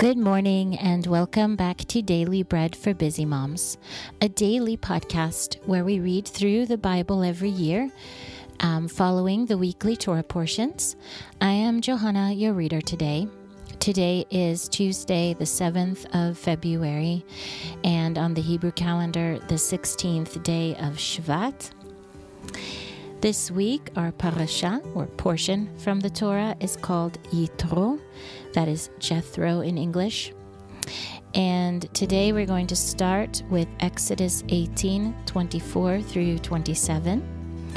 Good morning, and welcome back to Daily Bread for Busy Moms, a daily podcast where we read through the Bible every year, um, following the weekly Torah portions. I am Johanna, your reader today. Today is Tuesday, the 7th of February, and on the Hebrew calendar, the 16th day of Shvat. This week, our parasha, or portion from the Torah, is called Yitro. That is Jethro in English. And today we're going to start with Exodus 18 24 through 27.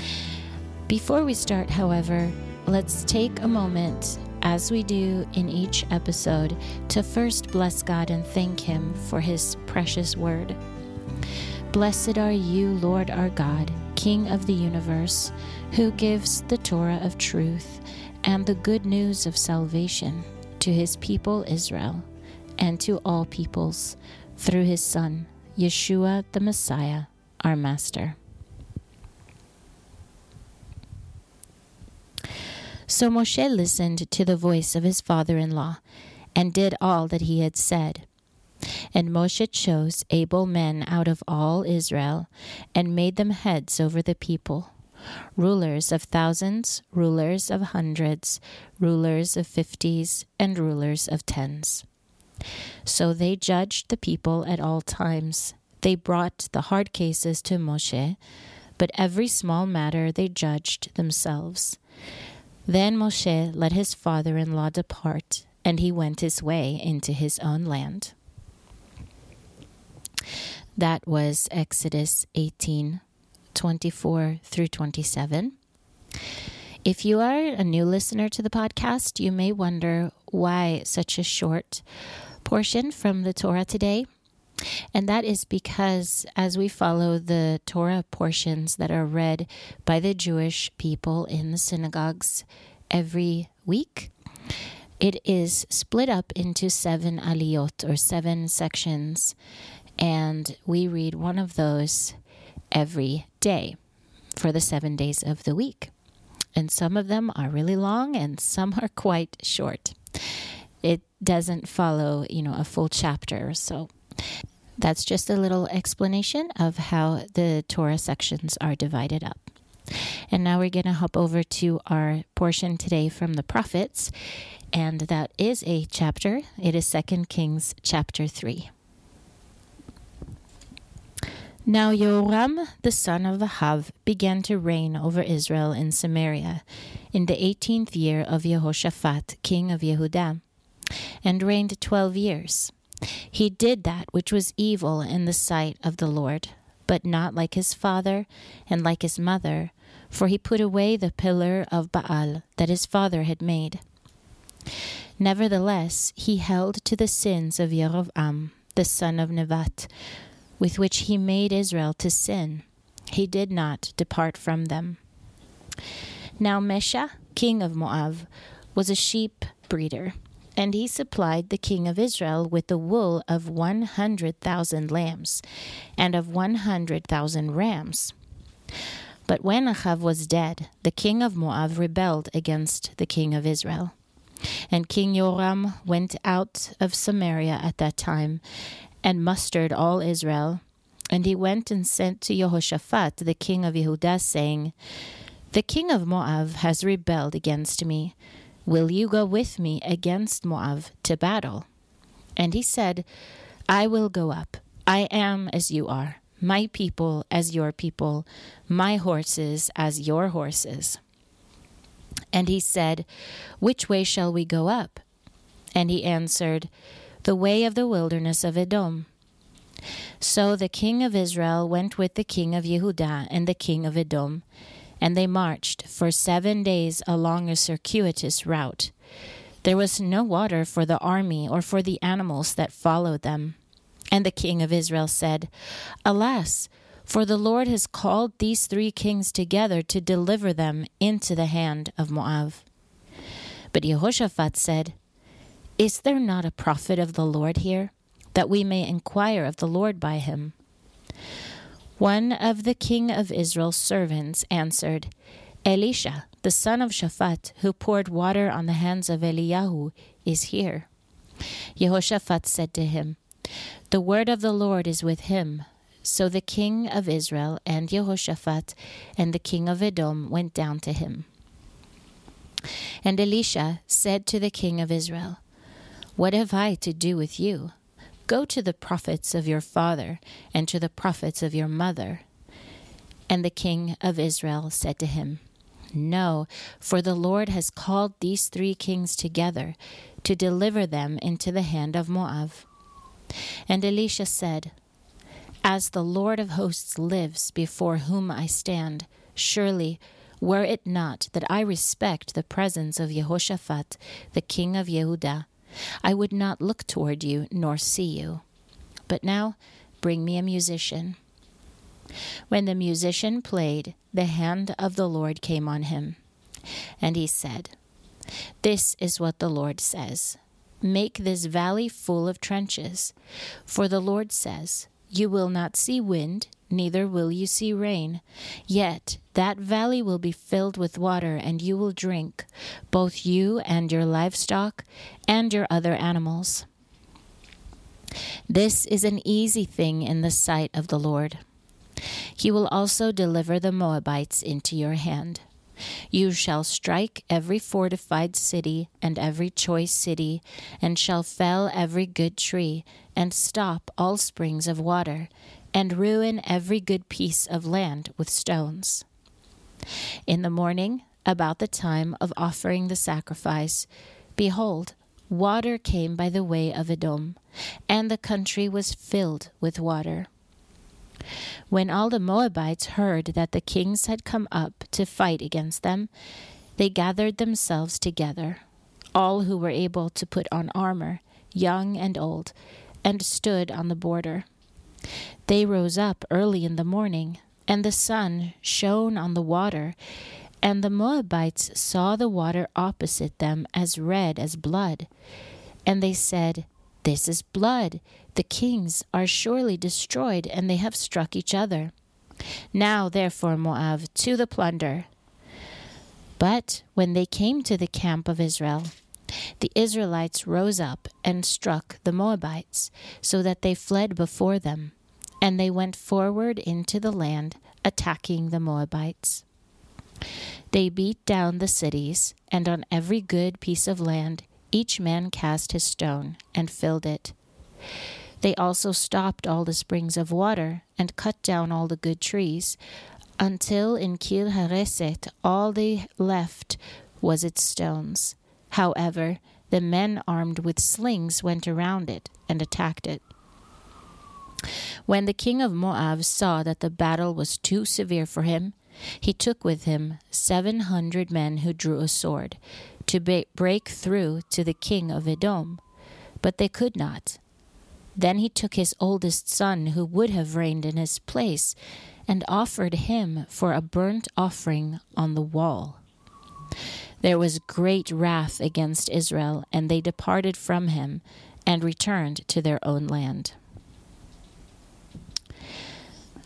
Before we start, however, let's take a moment, as we do in each episode, to first bless God and thank Him for His precious word. Blessed are you, Lord our God King of the universe, who gives the Torah of truth and the good news of salvation to his people Israel and to all peoples through his Son, Yeshua the Messiah, our Master. So Moshe listened to the voice of his father in law and did all that he had said. And Moshe chose able men out of all Israel and made them heads over the people, rulers of thousands, rulers of hundreds, rulers of fifties, and rulers of tens. So they judged the people at all times. They brought the hard cases to Moshe, but every small matter they judged themselves. Then Moshe let his father in law depart, and he went his way into his own land. That was Exodus 18 24 through 27. If you are a new listener to the podcast, you may wonder why such a short portion from the Torah today. And that is because as we follow the Torah portions that are read by the Jewish people in the synagogues every week, it is split up into seven aliyot or seven sections and we read one of those every day for the seven days of the week. And some of them are really long and some are quite short. It doesn't follow, you know, a full chapter. So that's just a little explanation of how the Torah sections are divided up. And now we're going to hop over to our portion today from the prophets, and that is a chapter. It is Second Kings chapter 3. Now Joram, the son of Ahav, began to reign over Israel in Samaria in the eighteenth year of Jehoshaphat, king of Yehudah, and reigned twelve years. He did that which was evil in the sight of the Lord, but not like his father and like his mother, for he put away the pillar of Baal that his father had made. Nevertheless, he held to the sins of Jeroboam, the son of Nevat, with which he made Israel to sin. He did not depart from them. Now Mesha, king of Moab, was a sheep breeder, and he supplied the king of Israel with the wool of one hundred thousand lambs and of one hundred thousand rams. But when Ahav was dead, the king of Moab rebelled against the king of Israel. And King Joram went out of Samaria at that time and mustered all Israel. And he went and sent to Jehoshaphat, the king of Yehudah, saying, The king of Moab has rebelled against me. Will you go with me against Moab to battle? And he said, I will go up. I am as you are, my people as your people, my horses as your horses. And he said, Which way shall we go up? And he answered, the way of the wilderness of Edom. So the king of Israel went with the king of Yehudah and the king of Edom, and they marched for seven days along a circuitous route. There was no water for the army or for the animals that followed them. And the king of Israel said, Alas, for the Lord has called these three kings together to deliver them into the hand of Moab. But Jehoshaphat said, is there not a prophet of the Lord here, that we may inquire of the Lord by him? One of the king of Israel's servants answered, Elisha, the son of Shaphat, who poured water on the hands of Eliyahu, is here. Jehoshaphat said to him, The word of the Lord is with him. So the king of Israel and Jehoshaphat and the king of Edom went down to him. And Elisha said to the king of Israel, What have I to do with you? Go to the prophets of your father and to the prophets of your mother. And the king of Israel said to him, No, for the Lord has called these three kings together to deliver them into the hand of Moab. And Elisha said, As the Lord of hosts lives before whom I stand, surely were it not that I respect the presence of Jehoshaphat, the king of Yehudah, I would not look toward you nor see you. But now bring me a musician. When the musician played, the hand of the Lord came on him. And he said, This is what the Lord says Make this valley full of trenches. For the Lord says, You will not see wind, neither will you see rain. Yet that valley will be filled with water, and you will drink, both you and your livestock and your other animals. This is an easy thing in the sight of the Lord. He will also deliver the Moabites into your hand. You shall strike every fortified city and every choice city, and shall fell every good tree, and stop all springs of water, and ruin every good piece of land with stones. In the morning, about the time of offering the sacrifice, behold, water came by the way of Edom, and the country was filled with water. When all the Moabites heard that the kings had come up to fight against them, they gathered themselves together, all who were able to put on armor, young and old, and stood on the border. They rose up early in the morning, and the sun shone on the water, and the Moabites saw the water opposite them as red as blood. And they said, This is blood. The kings are surely destroyed, and they have struck each other. Now, therefore, Moab, to the plunder. But when they came to the camp of Israel, the Israelites rose up and struck the Moabites, so that they fled before them, and they went forward into the land, attacking the Moabites. They beat down the cities, and on every good piece of land each man cast his stone and filled it. They also stopped all the springs of water and cut down all the good trees, until in Kir Hareseth all they left was its stones. However, the men armed with slings went around it and attacked it. When the king of Moab saw that the battle was too severe for him, he took with him seven hundred men who drew a sword to ba- break through to the king of Edom, but they could not. Then he took his oldest son, who would have reigned in his place, and offered him for a burnt offering on the wall. There was great wrath against Israel, and they departed from him and returned to their own land.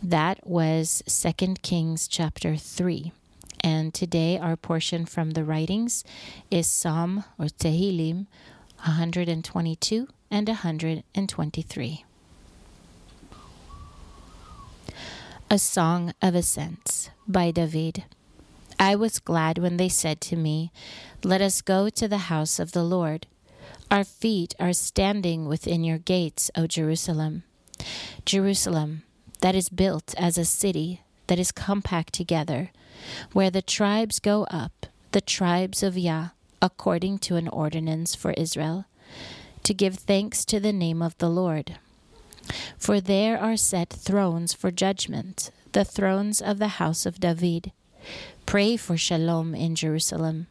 That was 2 Kings chapter 3. And today our portion from the writings is Psalm or Tehillim 122 and 123. A Song of Ascents by David. I was glad when they said to me, Let us go to the house of the Lord. Our feet are standing within your gates, O Jerusalem. Jerusalem, that is built as a city that is compact together, where the tribes go up, the tribes of Yah, according to an ordinance for Israel, to give thanks to the name of the Lord. For there are set thrones for judgment, the thrones of the house of David. Pray for shalom in Jerusalem.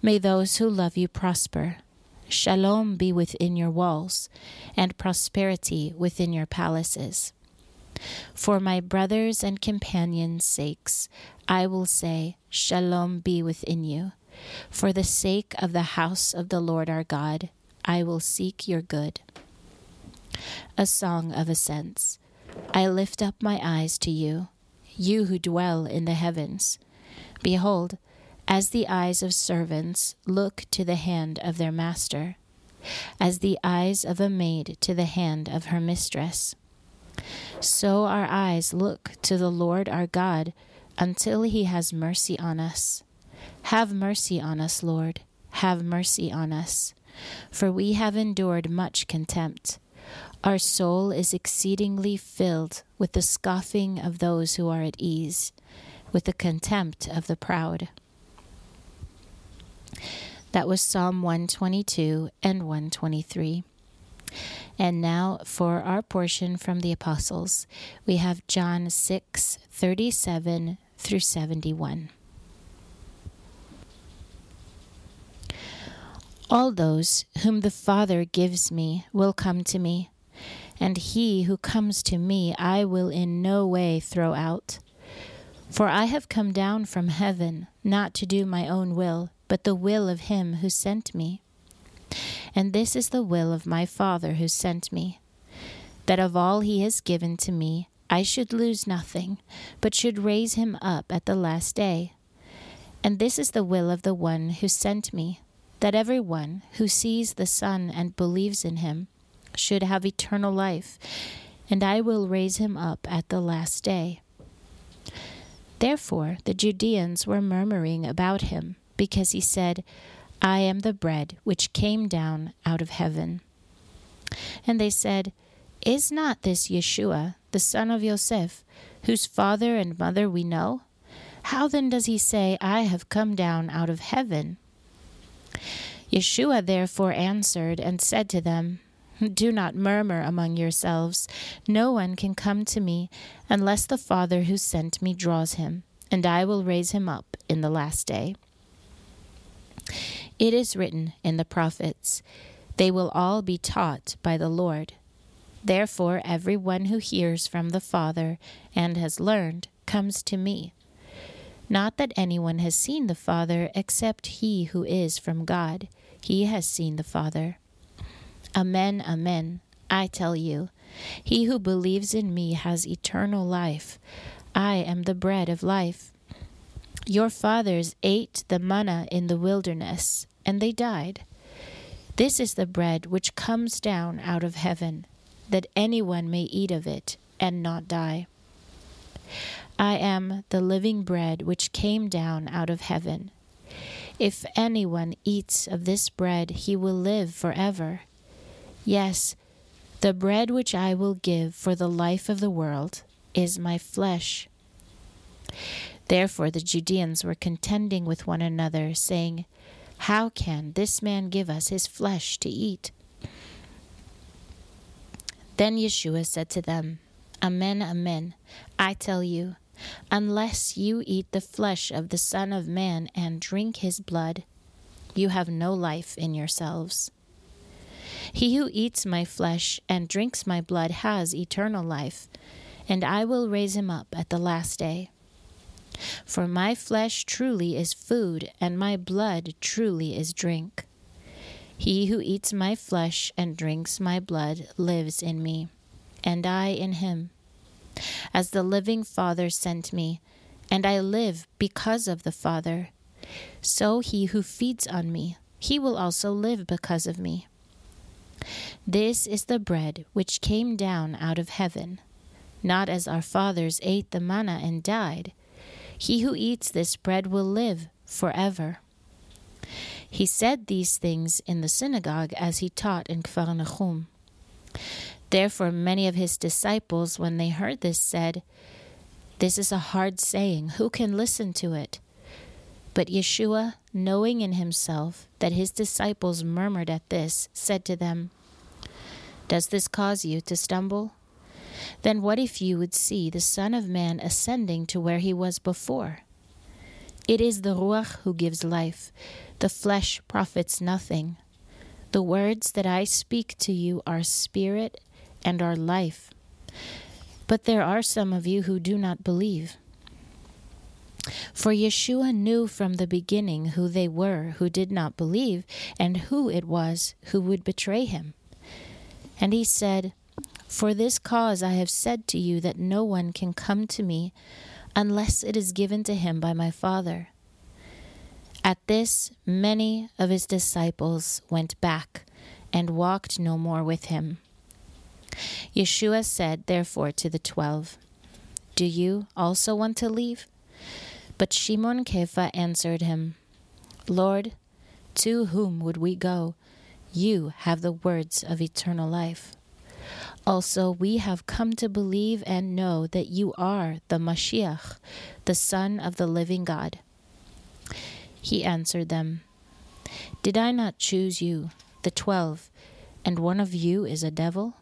May those who love you prosper. Shalom be within your walls, and prosperity within your palaces. For my brothers and companions' sakes, I will say, Shalom be within you. For the sake of the house of the Lord our God, I will seek your good. A song of ascents. I lift up my eyes to you, you who dwell in the heavens. Behold, as the eyes of servants look to the hand of their master, as the eyes of a maid to the hand of her mistress. So our eyes look to the Lord our God until he has mercy on us. Have mercy on us, Lord. Have mercy on us. For we have endured much contempt. Our soul is exceedingly filled with the scoffing of those who are at ease, with the contempt of the proud. That was Psalm 122 and 123. And now for our portion from the Apostles, we have John 6 37 through 71. All those whom the Father gives me will come to me, and he who comes to me I will in no way throw out. For I have come down from heaven not to do my own will, but the will of him who sent me. And this is the will of my Father who sent me, that of all he has given to me I should lose nothing, but should raise him up at the last day. And this is the will of the one who sent me, that every one who sees the Son and believes in him should have eternal life, and I will raise him up at the last day. Therefore the Judeans were murmuring about him, because he said, I am the bread which came down out of heaven. And they said, Is not this Yeshua, the son of Joseph, whose father and mother we know? How then does he say, I have come down out of heaven? Yeshua therefore answered and said to them, Do not murmur among yourselves. No one can come to me unless the Father who sent me draws him, and I will raise him up in the last day. It is written in the prophets, They will all be taught by the Lord. Therefore, every one who hears from the Father and has learned comes to me. Not that anyone has seen the Father except he who is from God. He has seen the Father. Amen, amen. I tell you, he who believes in me has eternal life. I am the bread of life. Your fathers ate the manna in the wilderness, and they died. This is the bread which comes down out of heaven, that anyone may eat of it and not die. I am the living bread which came down out of heaven. If anyone eats of this bread, he will live forever. Yes, the bread which I will give for the life of the world is my flesh. Therefore the Judeans were contending with one another, saying, How can this man give us his flesh to eat? Then Yeshua said to them, Amen, amen, I tell you, unless you eat the flesh of the Son of Man and drink his blood, you have no life in yourselves. He who eats my flesh and drinks my blood has eternal life, and I will raise him up at the last day. For my flesh truly is food, and my blood truly is drink. He who eats my flesh and drinks my blood lives in me, and I in him. As the living Father sent me, and I live because of the Father, so he who feeds on me, he will also live because of me. This is the bread which came down out of heaven, not as our fathers ate the manna and died. He who eats this bread will live forever. He said these things in the synagogue as he taught in Nahum. Therefore, many of his disciples, when they heard this, said, This is a hard saying. Who can listen to it? But Yeshua, knowing in himself that his disciples murmured at this, said to them, Does this cause you to stumble? Then what if you would see the Son of Man ascending to where he was before? It is the Ruach who gives life, the flesh profits nothing. The words that I speak to you are spirit and are life. But there are some of you who do not believe. For Yeshua knew from the beginning who they were who did not believe, and who it was who would betray him. And he said, For this cause I have said to you that no one can come to me unless it is given to him by my Father. At this, many of his disciples went back and walked no more with him. Yeshua said, therefore, to the twelve, Do you also want to leave? But Shimon Kepha answered him, Lord, to whom would we go? You have the words of eternal life. Also, we have come to believe and know that you are the Mashiach, the Son of the living God. He answered them, Did I not choose you, the twelve, and one of you is a devil?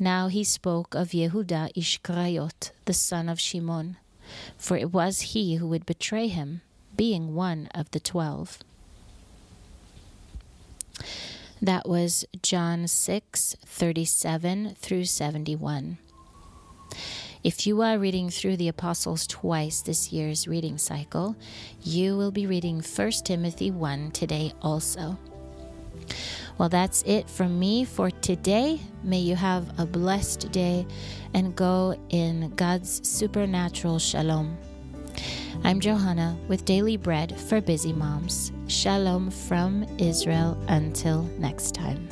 Now he spoke of Yehuda Ishkrayot, the son of Shimon, for it was he who would betray him, being one of the twelve. That was John 6 37 through 71. If you are reading through the Apostles twice this year's reading cycle, you will be reading 1 Timothy 1 today also. Well, that's it from me for today. May you have a blessed day and go in God's supernatural shalom. I'm Johanna with Daily Bread for Busy Moms. Shalom from Israel until next time.